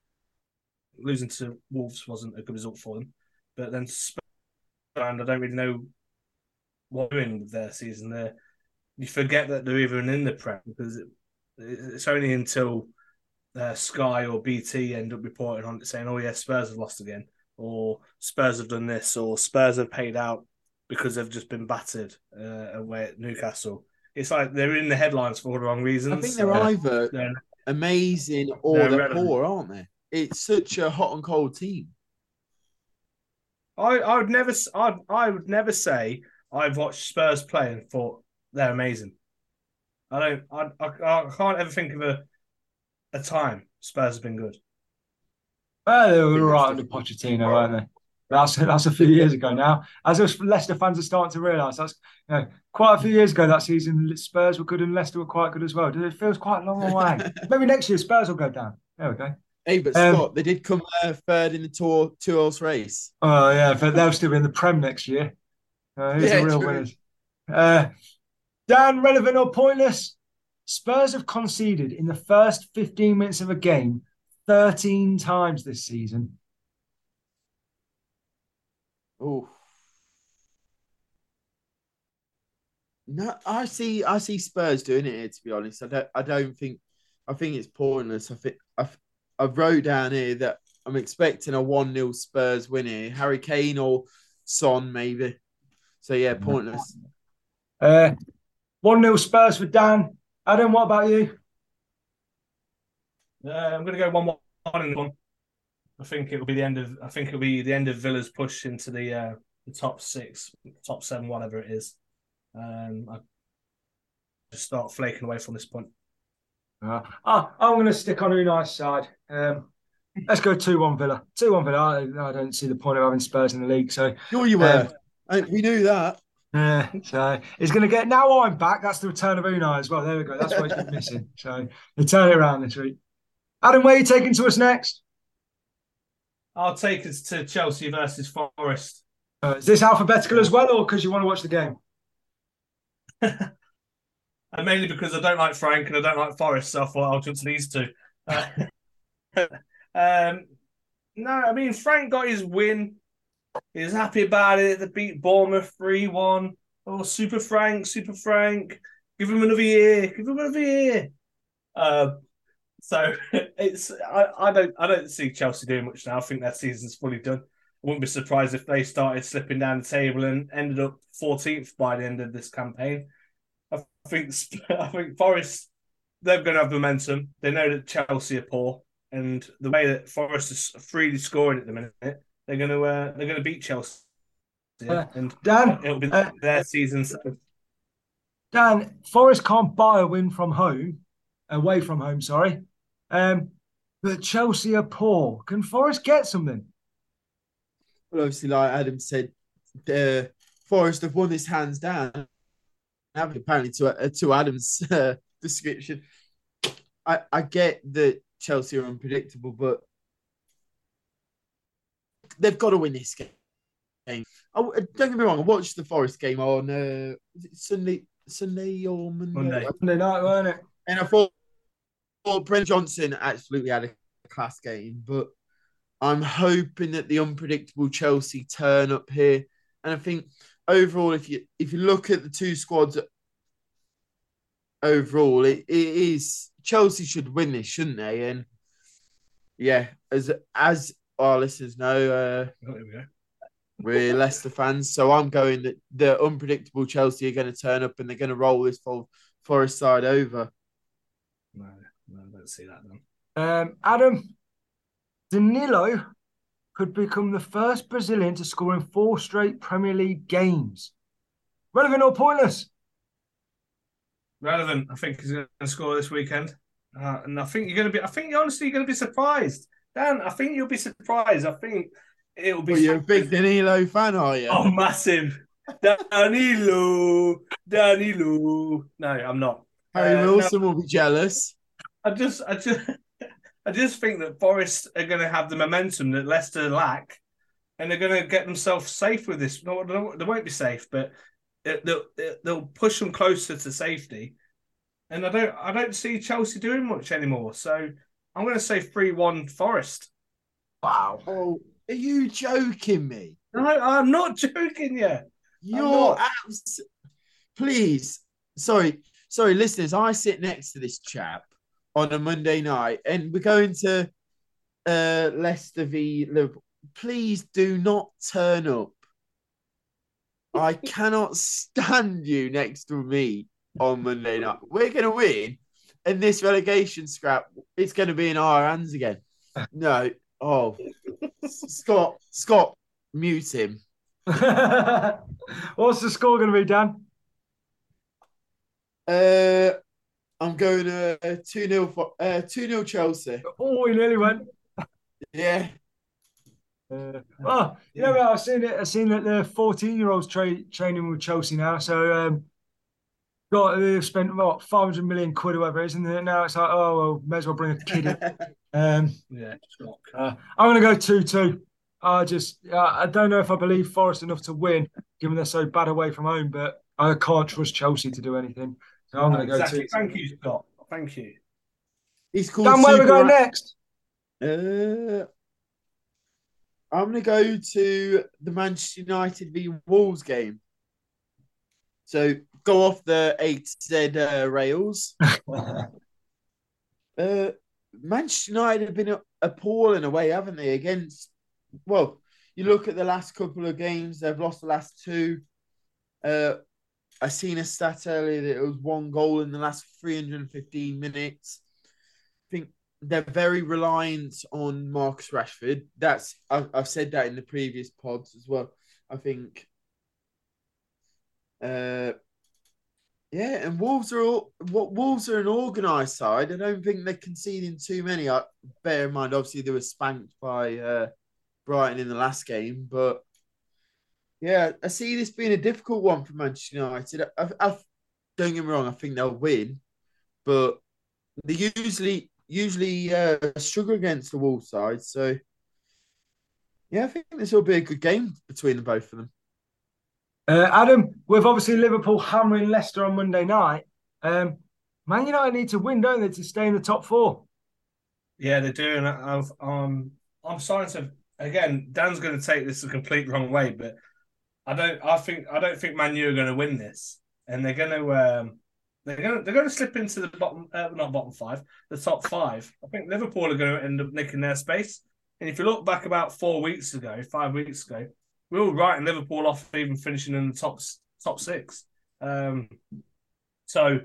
Losing to Wolves wasn't a good result for them, but then and I don't really know what they're doing with their season. There, you forget that they're even in the Prem because it, it's only until uh, Sky or BT end up reporting on it saying, "Oh yeah, Spurs have lost again." Or Spurs have done this, or Spurs have paid out because they've just been battered uh, away at Newcastle. It's like they're in the headlines for all the wrong reasons. I think they're uh, either they're, amazing or they're, they're poor, aren't they? It's such a hot and cold team. I, I would never I I would never say I've watched Spurs play and thought they're amazing. I don't I, I, I can't ever think of a a time Spurs have been good. Well, they were right under Pochettino, weren't they? That's that's a few years ago now. As us Leicester fans are starting to realise, that's you know, quite a few years ago that season. Spurs were good and Leicester were quite good as well. It feels quite a long way. Maybe next year Spurs will go down. There we go. Hey, but um, Scott, they did come uh, third in the tour two horse race. Oh yeah, but they'll still be in the Prem next year. Uh, who's yeah, the real winners? Uh, Dan, relevant or pointless? Spurs have conceded in the first 15 minutes of a game 13 times this season. Oh. No, I see. I see Spurs doing it here. To be honest, I don't. I don't think. I think it's pointless. I think. I. I wrote down here that I'm expecting a one 0 Spurs win here. Harry Kane or Son maybe. So yeah, pointless. Uh, one 0 Spurs for Dan. Adam, what about you? Uh, I'm going to go one one in one. I think it will be the end of. I think it'll be the end of Villa's push into the uh, the top six, top seven, whatever it is. Um, I just start flaking away from this point. Uh, ah, I'm going to stick on Unai's side. Um, let's go two one Villa. Two one Villa. I, I, don't see the point of having Spurs in the league. So sure you were. Um, we knew that. Yeah, so he's going to get. Now I'm back. That's the return of Unai as well. There we go. That's what he's been missing. So he turn it around this week. Adam, where are you taking to us next? I'll take us to Chelsea versus Forest. Uh, is this alphabetical as well, or because you want to watch the game? and mainly because I don't like Frank and I don't like Forest, so I thought I'll jump to these two. Uh, um, no, I mean Frank got his win. He's happy about it. They beat Bournemouth three one. Oh, Super Frank, Super Frank, give him another year. Give him another year. Uh, So it's I, I don't I don't see Chelsea doing much now. I think that season's fully done. I wouldn't be surprised if they started slipping down the table and ended up 14th by the end of this campaign. I think I think Forest they're going to have momentum. They know that Chelsea are poor, and the way that Forest is freely scoring at the minute, they're going to uh, they're going to beat Chelsea. Uh, and Dan, it'll be uh, their season. So Dan, Forest can't buy a win from home, away from home, sorry. Um, but Chelsea are poor. Can Forest get something? Well, obviously, like Adam said, the Forest have won this hands down. Apparently, to uh, to Adam's uh, description, I I get that Chelsea are unpredictable, but they've got to win this game. Oh, don't get me wrong. I watched the Forest game on uh, Sunday, Sunday or Monday, Monday. Monday night, weren't it? and I thought, thought Brennan Johnson absolutely had a class game, but I'm hoping that the unpredictable Chelsea turn up here. And I think overall, if you if you look at the two squads overall, it, it is Chelsea should win this, shouldn't they? And yeah, as as our listeners know, uh, Oh, we go. we're Leicester fans, so I'm going that the unpredictable Chelsea are going to turn up and they're going to roll this Forest side over. No, no, I don't see that then. Um, Adam, Danilo could become the first Brazilian to score in four straight Premier League games. Relevant or pointless? Relevant. I think he's going to score this weekend, uh, and I think you're going to be. I think honestly you're honestly going to be surprised, Dan. I think you'll be surprised. I think it'll be. Well, you're a big Danilo fan, are you? Oh, massive. Danilo, Danilo. No, I'm not. Harry uh, no. Wilson will be jealous. I just, I just, I just think that Forest are going to have the momentum that Leicester lack, and they're going to get themselves safe with this. No, no, they won't be safe, but they'll, they'll push them closer to safety. And I don't, I don't see Chelsea doing much anymore. So I'm going to say three-one Forest. Wow. Oh, are you joking me? No, I'm not joking. Yeah, You're not. abs- please. Sorry, sorry, listeners. I sit next to this chap on a Monday night, and we're going to uh, Leicester v Liverpool. Please do not turn up. I cannot stand you next to me on Monday night. We're going to win, and this relegation scrap, it's going to be in our hands again. No, oh, Scott, Scott, mute him. What's the score going to be, Dan? Uh, I'm going to 2 0 for uh, 2 0 Chelsea. Oh, he nearly went. Yeah. Uh, well, you know, what, I've seen it. I've seen that the 14 year olds tra- training with Chelsea now. So, um, got they've spent what 500 million quid or whatever, isn't it? Now it's like, oh, well, may as well bring a kid in. Um, yeah. uh, I'm going to go 2 2. I just, uh, I don't know if I believe Forest enough to win, given they're so bad away from home, but I can't trust Chelsea to do anything. So I'm going to go exactly. 2 Thank you, Scott. Thank you. He's called Dan, where are we Super going Ra- next? Uh, I'm going to go to the Manchester United v Wolves game. So go off the 8Z uh, rails. Uh, Manchester United have been appalling away, haven't they? Against, well, you look at the last couple of games, they've lost the last two. Uh, I seen a stat earlier that it was one goal in the last 315 minutes. I think they're very reliant on Marcus Rashford. That's I've, I've said that in the previous pods as well. I think. Uh, yeah, and Wolves are all, what Wolves are an organised side. I don't think they're conceding too many. I, bear in mind, obviously they were spanked by uh, Brighton in the last game, but yeah, I see this being a difficult one for Manchester United. I, I, don't get me wrong, I think they'll win, but they usually usually uh, struggle against the wall side. So yeah, I think this will be a good game between the both of them. Uh, Adam, with obviously Liverpool hammering Leicester on Monday night, um, Man United need to win, don't they, to stay in the top four? Yeah, they're doing it. I've, um, I'm starting to again. Dan's going to take this a complete wrong way, but I don't. I think I don't think Man U are going to win this, and they're going to. Um, they're going to, they're going to slip into the bottom, uh, not bottom five, the top five. I think Liverpool are going to end up nicking their space. And if you look back about four weeks ago, five weeks ago, we were writing Liverpool off even finishing in the top top six. Um, so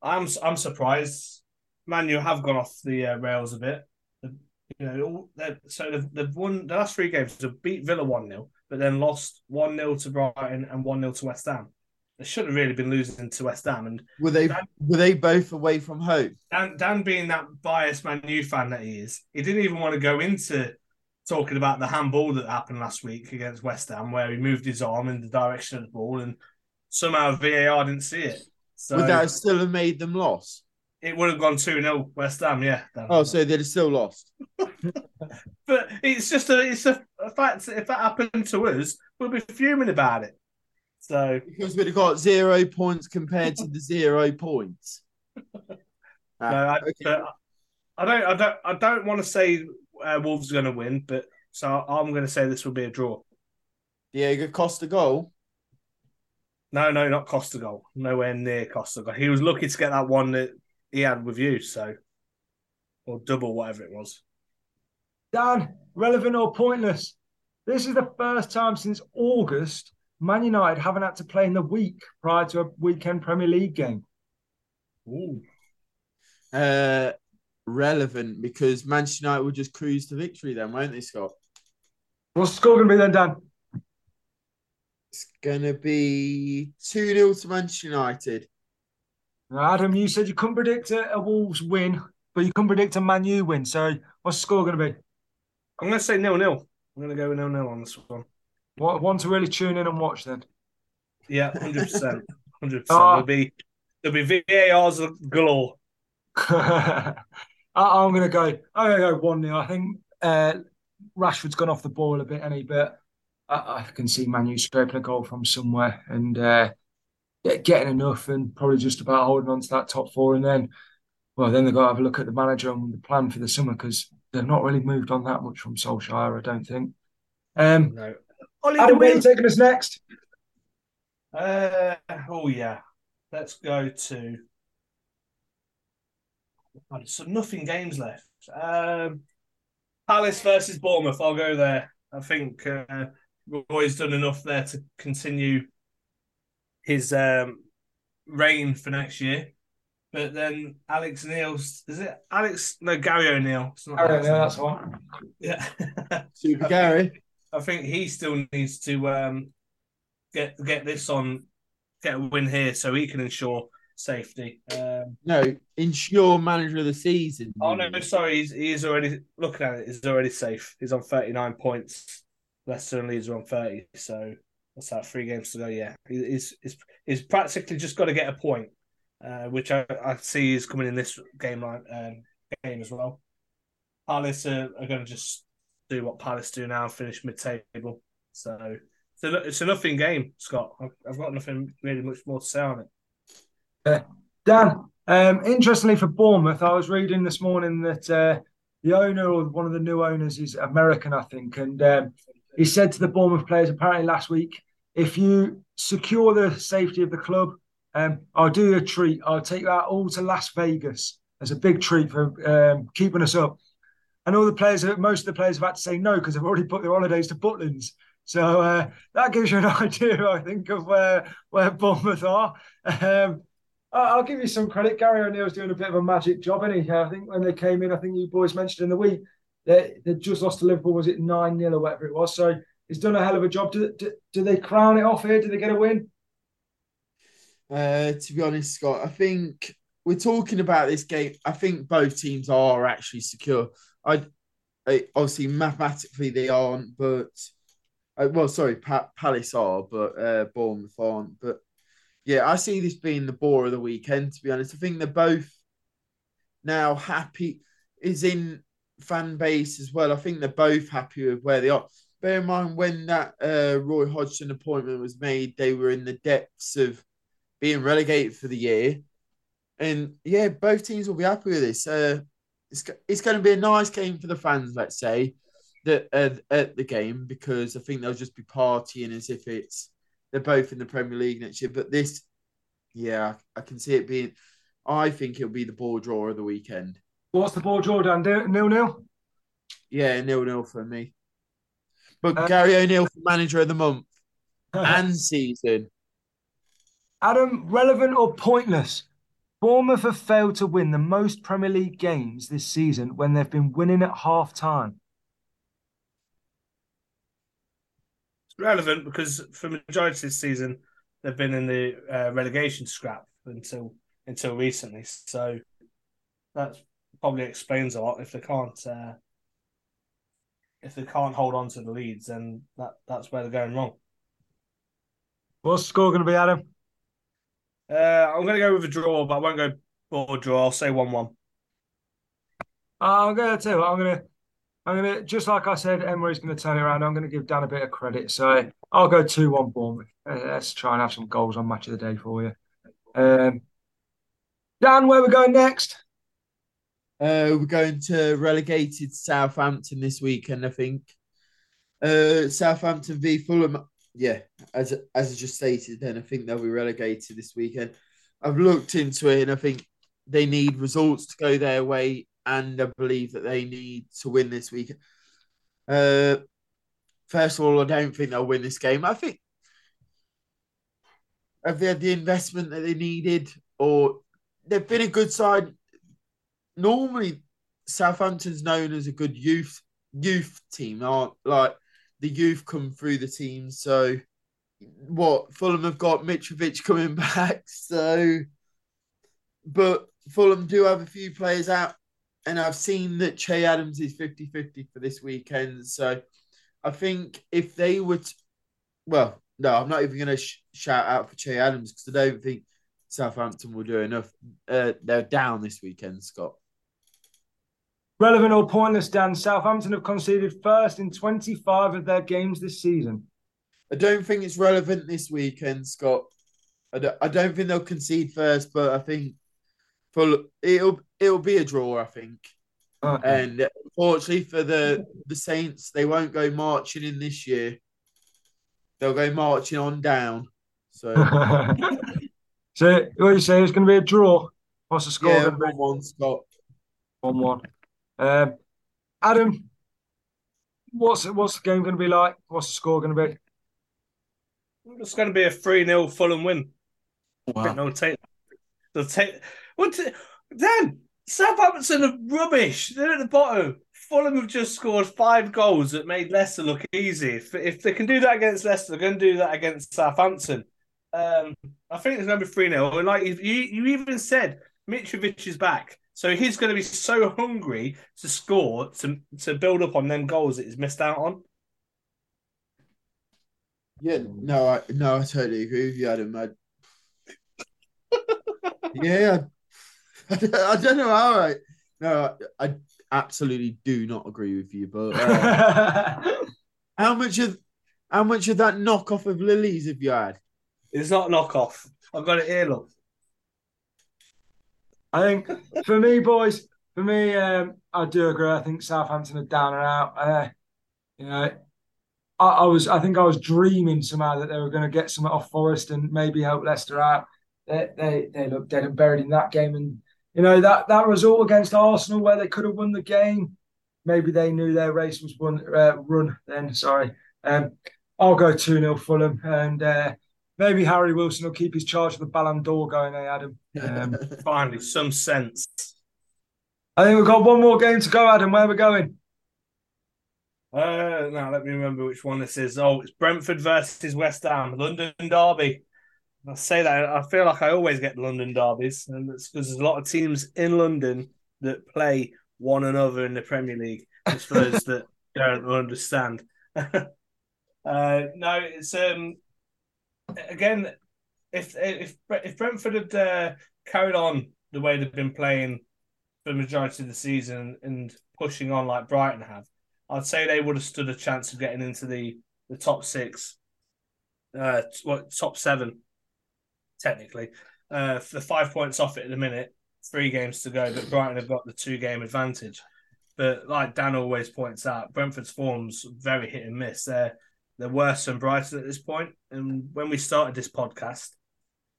I'm I'm surprised. Man, you have gone off the uh, rails a bit. You know, so they've, they've won the last three games. They've beat Villa one 0 but then lost one 0 to Brighton and one 0 to West Ham. They shouldn't have really been losing to West Ham. And were they Dan, were they both away from home? Dan, Dan, being that biased Man U fan that he is, he didn't even want to go into talking about the handball that happened last week against West Ham, where he moved his arm in the direction of the ball, and somehow VAR didn't see it. So would that still have made them lost? It would have gone 2 0 West Ham, yeah. Oh, so they'd have still lost. but it's just a it's a, a fact if that happened to us, we'll be fuming about it. So because we'd have got zero points compared to the zero points. No, I, okay. I, don't. I don't. I don't want to say uh, Wolves are going to win, but so I'm going to say this will be a draw. Diego Costa goal. No, no, not Costa goal. Nowhere near Costa goal. He was lucky to get that one that he had with you, so or double whatever it was. Dan, relevant or pointless? This is the first time since August Man United haven't had to play in the week prior to a weekend Premier League game. Ooh. Uh, relevant because Manchester United will just cruise to victory then, won't they, Scott? What's the score going to be then, Dan? It's going to be 2 0 to Manchester United. Adam, you said you couldn't predict a, a Wolves win, but you couldn't predict a Man U win. So what's the score going to be? I'm going to say nil nil. I'm going to go nil nil on this one. What one to really tune in and watch then? Yeah, hundred percent, hundred percent. Ah. There'll be there'll be VARs galore. I'm gonna go. I'm gonna go one 0 I think uh, Rashford's gone off the ball a bit, any but I, I, can see Manu scraping a goal from somewhere and uh, getting enough and probably just about holding on to that top four. And then, well, then they've got to have a look at the manager and the plan for the summer because they've not really moved on that much from Solskjaer, I don't think. Um, no. Ollie, Adam, where are you taking us next? Uh, oh, yeah. Let's go to. Some nothing games left. Um, Palace versus Bournemouth. I'll go there. I think uh, Roy's done enough there to continue his um, reign for next year. But then Alex Neil's is it Alex? No, Gary O'Neill. Gary O'Neill, that's one. Yeah, Super Gary. I think he still needs to um, get get this on, get a win here, so he can ensure safety. Um, no, ensure manager of the season. Oh no, sorry, he's he's already looking at it. He's already safe. He's on thirty nine points. Leicester and Leeds are on thirty. So what's that? Three games to go. Yeah, he's he's he's practically just got to get a point, uh, which I, I see is coming in this game line um, game as well. Palace are, are going to just do what Palace do now, finish mid-table. So it's a, it's a nothing game, Scott. I've got nothing really much more to say on it. Uh, Dan, um, interestingly for Bournemouth, I was reading this morning that uh, the owner or one of the new owners is American, I think, and um, he said to the Bournemouth players apparently last week, if you secure the safety of the club, um, I'll do you a treat. I'll take that all to Las Vegas as a big treat for um, keeping us up and all the players, most of the players have had to say no because they've already put their holidays to Butlins. So uh, that gives you an idea, I think, of where where Bournemouth are. Um, I'll give you some credit. Gary O'Neill's doing a bit of a magic job, isn't I think when they came in, I think you boys mentioned in the week they they just lost to Liverpool. Was it nine 0 or whatever it was? So he's done a hell of a job. Do, do, do they crown it off here? Do they get a win? Uh, to be honest, Scott, I think we're talking about this game. I think both teams are actually secure. I, I obviously mathematically they aren't, but uh, well, sorry, pa- Palace are, but uh, Bournemouth aren't. But yeah, I see this being the bore of the weekend. To be honest, I think they're both now happy. Is in fan base as well. I think they're both happy with where they are. Bear in mind when that uh, Roy Hodgson appointment was made, they were in the depths of being relegated for the year. And yeah, both teams will be happy with this. Uh, it's it's going to be a nice game for the fans, let's say, that uh, at the game because I think they'll just be partying as if it's they're both in the Premier League next year. But this, yeah, I can see it being. I think it'll be the ball draw of the weekend. What's the ball draw, Dan? Nil nil. Yeah, nil nil for me. But Uh, Gary O'Neill for manager of the month and season. Adam, relevant or pointless? Bournemouth have failed to win the most Premier League games this season when they've been winning at half time. It's relevant because for majority of this season they've been in the uh, relegation scrap until until recently. So that probably explains a lot. If they can't uh, if they can't hold on to the leads, then that that's where they're going wrong. What's the score going to be, Adam? Uh, I'm going to go with a draw, but I won't go ball draw. I'll say one-one. I'm going to tell you I'm going to, I'm going to, just like I said, Emery's going to turn it around. I'm going to give Dan a bit of credit. So I'll go 2 1 Bournemouth. Uh, let's try and have some goals on match of the day for you. Um, Dan, where we going next? Uh, we're going to relegated Southampton this weekend, I think. Uh, Southampton v Fulham. Yeah, as as I just stated, then I think they'll be relegated this weekend. I've looked into it, and I think they need results to go their way, and I believe that they need to win this weekend. Uh, first of all, I don't think they'll win this game. I think have they had the investment that they needed, or they've been a good side normally Southampton's known as a good youth youth team, aren't like the youth come through the team. So what Fulham have got Mitrovic coming back, so but Fulham do have a few players out, and I've seen that Che Adams is 50-50 for this weekend. So I think if they would, well, no, I'm not even going to sh- shout out for Che Adams because I don't think Southampton will do enough. Uh, they're down this weekend, Scott. Relevant or pointless, Dan? Southampton have conceded first in 25 of their games this season. I don't think it's relevant this weekend, Scott. I don't, I don't think they'll concede first, but I think for it'll it'll be a draw. I think, Okay. and unfortunately for the the Saints, they won't go marching in this year. They'll go marching on down. So so, what you say is going to be a draw? What's the score yeah, going to be? one one, Scott. 1 1. Um, Adam, what's what's the game going to be like? What's the score going to be? It's going to be a 3 0 Fulham win. I think they'll take. They'll take. What? Dan, Southampton are rubbish. They're at the bottom. Fulham have just scored five goals that made Leicester look easy. If, if they can do that against Leicester, they're going to do that against Southampton. Um, I think it's going to be 3 0. And like you, you even said, Mitrovic is back. So he's going to be so hungry to score, to, to build up on them goals that he's missed out on. Yeah, no, I no, I totally agree with you, Adam. I, yeah, I, I don't know how I. No, I, I absolutely do not agree with you. But uh, how much of how much of that knockoff of Lilley's have you had? It's not knockoff. I've got it here, look. I think for me, boys, for me, um, I do agree. I think Southampton are down and out. Uh, you know, I, I was, I think I was dreaming somehow that they were going to get something off Forest and maybe help Leicester out. They, they, they look dead and buried in that game, and you know that that result against Arsenal where they could have won the game. Maybe they knew their race was won, uh, run then. Sorry, um, I'll go two 0 Fulham, and uh, maybe Harry Wilson will keep his charge of the Ballon d'Or going. Eh, Adam? Um, Finally, some sense. I think we've got one more game to go, Adam. Where are we going? Uh, now let me remember which one this is. Oh, it's Brentford versus West Ham, London Derby. I say that I feel like I always get London derbies, and it's because there's a lot of teams in London that play one another in the Premier League. Just for those that don't understand. uh, no, it's um again if if if Brentford had uh, carried on the way they've been playing for the majority of the season and pushing on like Brighton have, I'd say they would have stood a chance of getting into the the top six, uh, what top seven, technically. Uh, for five points off it at the minute, three games to go, but Brighton have got the two game advantage. But like Dan always points out, Brentford's form's very hit and miss. They're they're worse than Brighton at this point. And when we started this podcast,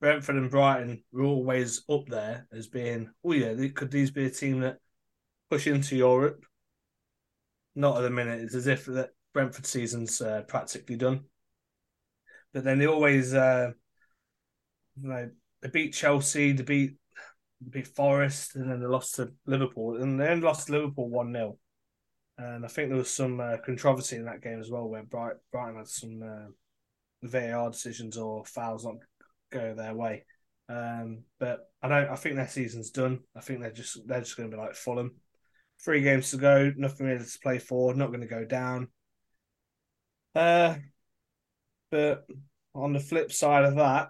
Brentford and Brighton were always up there as being, oh yeah, could these be a team that push into Europe? Not at the minute. It's as if that Brentford season's uh, practically done. But then they always, uh, you know, they beat Chelsea, they beat they beat Forest, and then they lost to Liverpool, and then lost to Liverpool one 0 And I think there was some uh, controversy in that game as well, where Bright, Brighton had some uh, VAR decisions or fouls not go their way. Um, but I don't. I think their season's done. I think they're just they're just going to be like Fulham. Three games to go, nothing really to play for. Not going to go down. Uh, but on the flip side of that,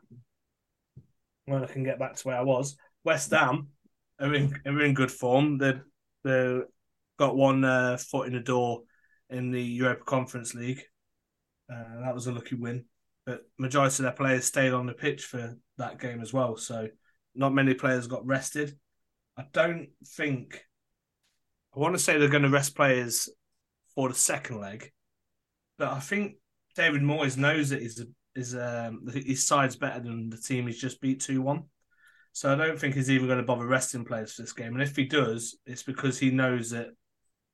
when I can get back to where I was, West Ham are in are in good form. They they got one uh, foot in the door in the Europa Conference League. Uh, that was a lucky win but majority of their players stayed on the pitch for that game as well. So not many players got rested. I don't think I want to say they're going to rest players for the second leg, but I think David Moyes knows that his his um, his side's better than the team he's just beat two one. So I don't think he's even going to bother resting players for this game. And if he does, it's because he knows that.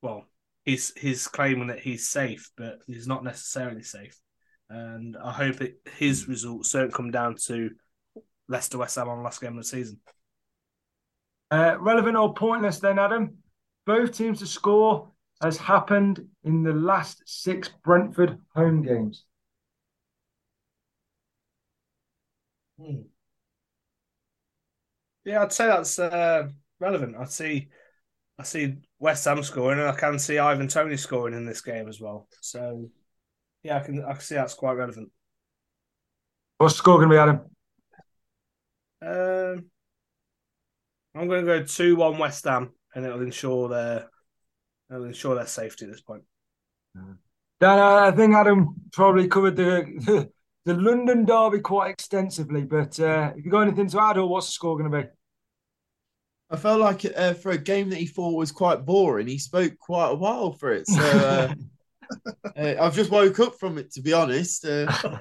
Well, he's he's claiming that he's safe, but he's not necessarily safe and I hope it, his results don't come down to Leicester West Ham on last game of the season. Uh, relevant or pointless then, Adam? Both teams to score has happened in the last six Brentford home games. Hmm. Yeah, I'd say that's uh, relevant. I see, I see West Ham scoring, and I can see Ivan Toney scoring in this game as well. So yeah, I can I can see that's quite relevant. What's the score going to be, Adam? Um, I'm going to go two one West Ham, and it'll ensure their it'll ensure their safety at this point. Dan, I think Adam probably covered the, the, London derby quite extensively, but uh, if you got anything to add, or what's the score going to be? I felt like uh, for a game that he thought was quite boring, he spoke quite a while for it. So uh, uh, I've just woke up from it, to be honest. Uh,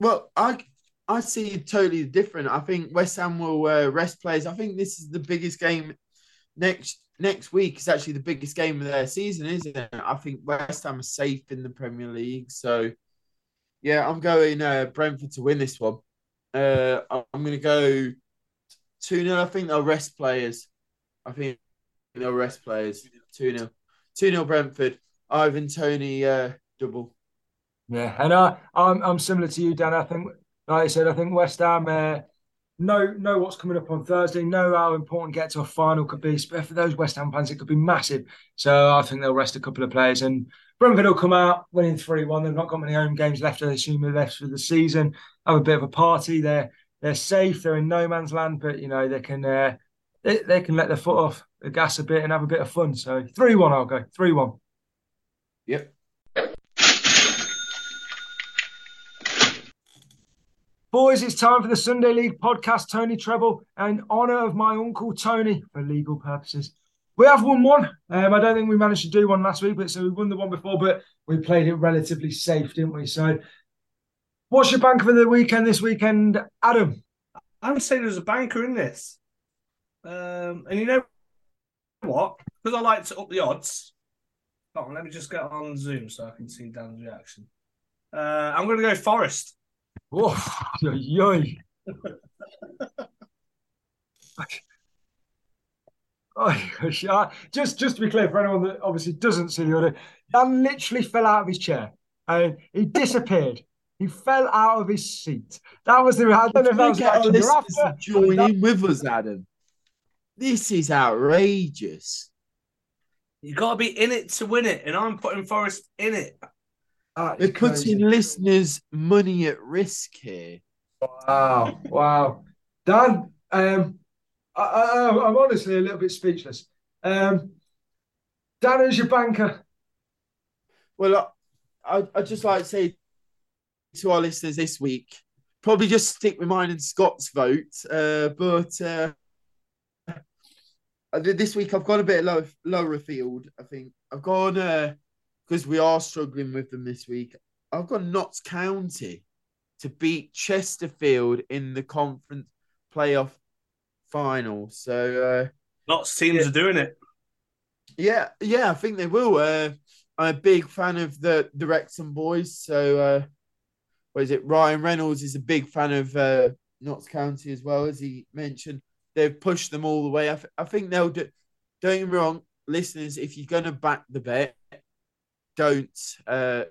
well, I I see it totally different. I think West Ham will uh, rest players. I think this is the biggest game next next week. Is actually the biggest game of their season, isn't it? I think West Ham are safe in the Premier League. So, yeah, I'm going uh, Brentford to win this one. Uh, I'm going to go 2 0. I think they'll rest players. I think they'll rest players. 2 0. 2 0 Brentford. Ivan Toney uh, double. Yeah, and I, I'm I'm similar to you, Dan. I think, like I said, I think West Ham uh, know know what's coming up on Thursday, know how important get to a final could be. For those West Ham fans, it could be massive. So I think they'll rest a couple of players, and Brentford will come out winning three one. They've not got many home games left. I assume left for the season. Have a bit of a party. They're they're safe. They're in no man's land, but you know they can uh, they, they can let their foot off the gas a bit and have a bit of fun. So three one, I'll go three one. Yep. Boys, it's time for the Sunday League podcast, Tony Treble, in honour of my uncle Tony for legal purposes. We have won one. Um, I don't think we managed to do one last week, but so we won the one before, but we played it relatively safe, didn't we? So, what's your bank for the weekend this weekend, Adam? I would say there's a banker in this. Um, and you know what? Because I like to up the odds, on, let me just get on Zoom so I can see Dan's reaction. Uh, I'm going to go Forest. Oh, yoy. oh. Just, just to be clear, for anyone that obviously doesn't see the order, Dan literally fell out of his chair and he disappeared. He fell out of his seat. That was the. I don't know if that was the after. Join in with us, Adam. This is outrageous. You got to be in it to win it, and I'm putting Forest in it. We're putting crazy. listeners' money at risk here. Wow, wow, Dan. Um, I, I, I, am honestly a little bit speechless. Um, Dan, is your banker? Well, I I just like to say to our listeners this week, probably just stick with mine and Scott's vote. Uh, but uh, this week I've gone a bit low, lower field. I think I've gone because uh, we are struggling with them this week. I've got Notts County to beat Chesterfield in the conference playoff final. So uh, lots of teams yeah. are doing it. Yeah, yeah, I think they will. Uh, I'm a big fan of the the Wrexham boys. So, uh, what is it? Ryan Reynolds is a big fan of uh, Notts County as well, as he mentioned. They've pushed them all the way. I, th- I think they'll do. Don't get me wrong, listeners. If you're going to back the bet, don't uh,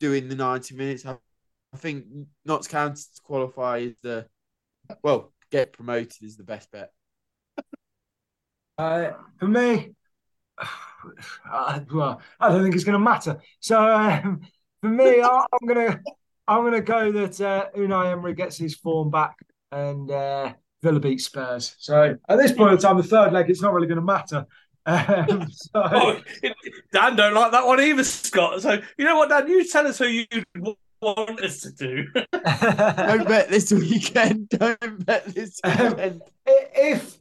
do in the 90 minutes. I, I think Notts County to qualify is the well, get promoted is the best bet. Uh, for me, uh, well, I don't think it's going to matter. So um, for me, I, am gonna I'm gonna go that uh, Unai Emery gets his form back and uh, Villa beat Spurs. So at this point in time, the third leg, it's not really going to matter. Um, so... oh, Dan don't like that one either, Scott. So you know what, Dan? You tell us who you want us to do. don't bet this weekend. Don't bet this um, weekend. Um, if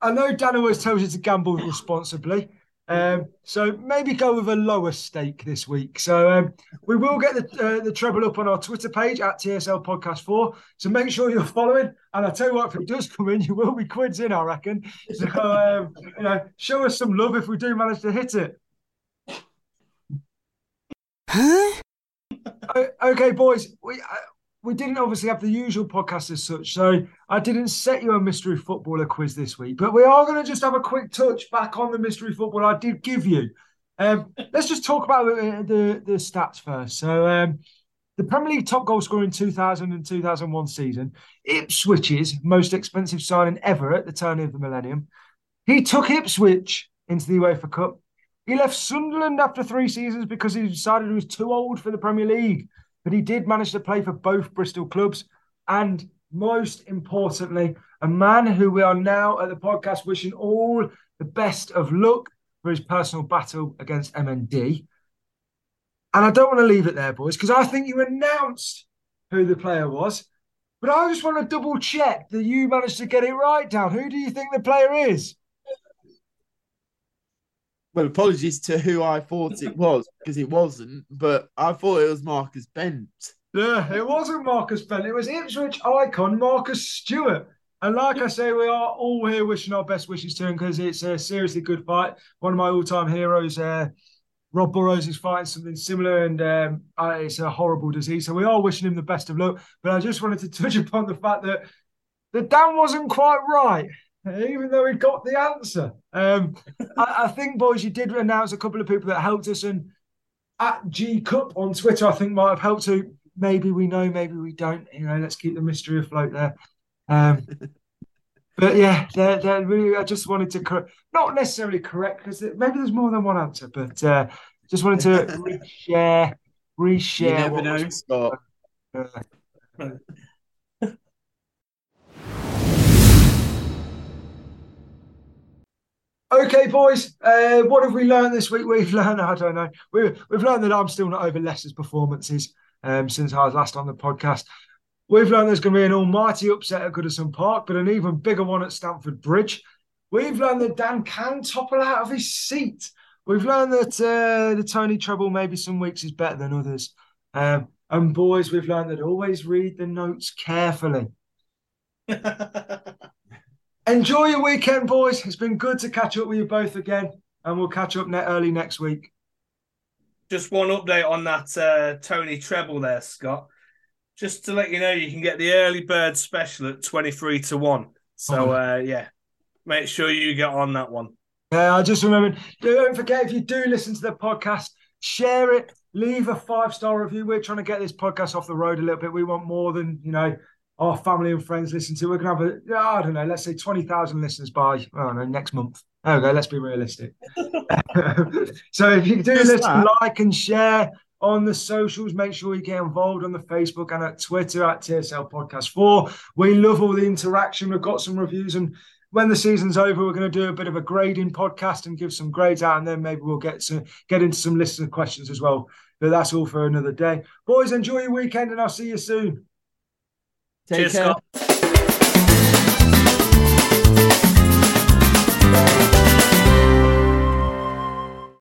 I know Dan always tells you to gamble responsibly. Um, so maybe go with a lower stake this week. So um, we will get the uh, the treble up on our Twitter page at TSL Podcast Four. So make sure you're following. And I tell you what, if it does come in, you will be quids in, I reckon. So um, you know, show us some love if we do manage to hit it. Huh? okay, boys. We uh, we didn't obviously have the usual podcast as such, so I didn't set you a mystery footballer quiz this week. But we are going to just have a quick touch back on the mystery football I did give you. Um, let's just talk about the, the, the stats first. So, um, the Premier League top goal scorer in 2000 and 2001 season, Ipswich's most expensive signing ever at the turn of the millennium. He took Ipswich into the UEFA Cup. He left Sunderland after three seasons because he decided he was too old for the Premier League but he did manage to play for both Bristol clubs. And most importantly, a man who we are now at the podcast wishing all the best of luck for his personal battle against MND. And I don't want to leave it there, boys, because I think you announced who the player was. But I just want to double check that you managed to get it right down. Who do you think the player is? Well, apologies to who I thought it was because it wasn't, but I thought it was Marcus Bent. Yeah, it wasn't Marcus Bent. It was Ipswich icon Marcus Stewart. And like I say, we are all here wishing our best wishes to him because it's a seriously good fight. One of my all-time heroes, uh, Rob Burrows, is fighting something similar, and um, uh, it's a horrible disease. So we are wishing him the best of luck. But I just wanted to touch upon the fact that the Dan wasn't quite right even though he got the answer. Um, I, I, think, boys, you did announce a couple of people that helped us, and at G Cup on Twitter, I think might have helped to. Maybe we know, maybe we don't. You know, let's keep the mystery afloat there. Um, but yeah, they're, they're really. I just wanted to cor- not necessarily correct because maybe there's more than one answer, but uh, just wanted to reshare, reshare. You never know, Scott. Uh, Okay, boys. Uh, what have we learned this week? We've learned, I don't know. We, we've learned that I'm still not over Leicester's performances um, since I was last on the podcast. We've learned there's going to be an almighty upset at Goodison Park, but an even bigger one at Stamford Bridge. We've learned that Dan can topple out of his seat. We've learned that uh, the Tony Treble maybe some weeks is better than others. Um, and boys, we've learned that always read the notes carefully. Enjoy your weekend, boys. It's been good to catch up with you both again, and we'll catch up net early next week. Just one update on that uh, Tony treble there, Scott. Just to let you know, you can get the early bird special at twenty three to one. So oh. uh, yeah, make sure you get on that one. Yeah, I just remembered. Don't forget if you do listen to the podcast, share it, leave a five star review. We're trying to get this podcast off the road a little bit. We want more than you know our family and friends listen to. We're gonna have a, I don't know, let's say twenty thousand listeners by, I don't know, next month. There we go. Let's be realistic. so if you do Just listen, that. like and share on the socials, make sure you get involved on the Facebook and at Twitter at TSL Podcast Four. We love all the interaction. We've got some reviews and. When the season's over, we're going to do a bit of a grading podcast and give some grades out, and then maybe we'll get to get into some listener questions as well. But that's all for another day. Boys, enjoy your weekend, and I'll see you soon. Take Cheers, care. Scott.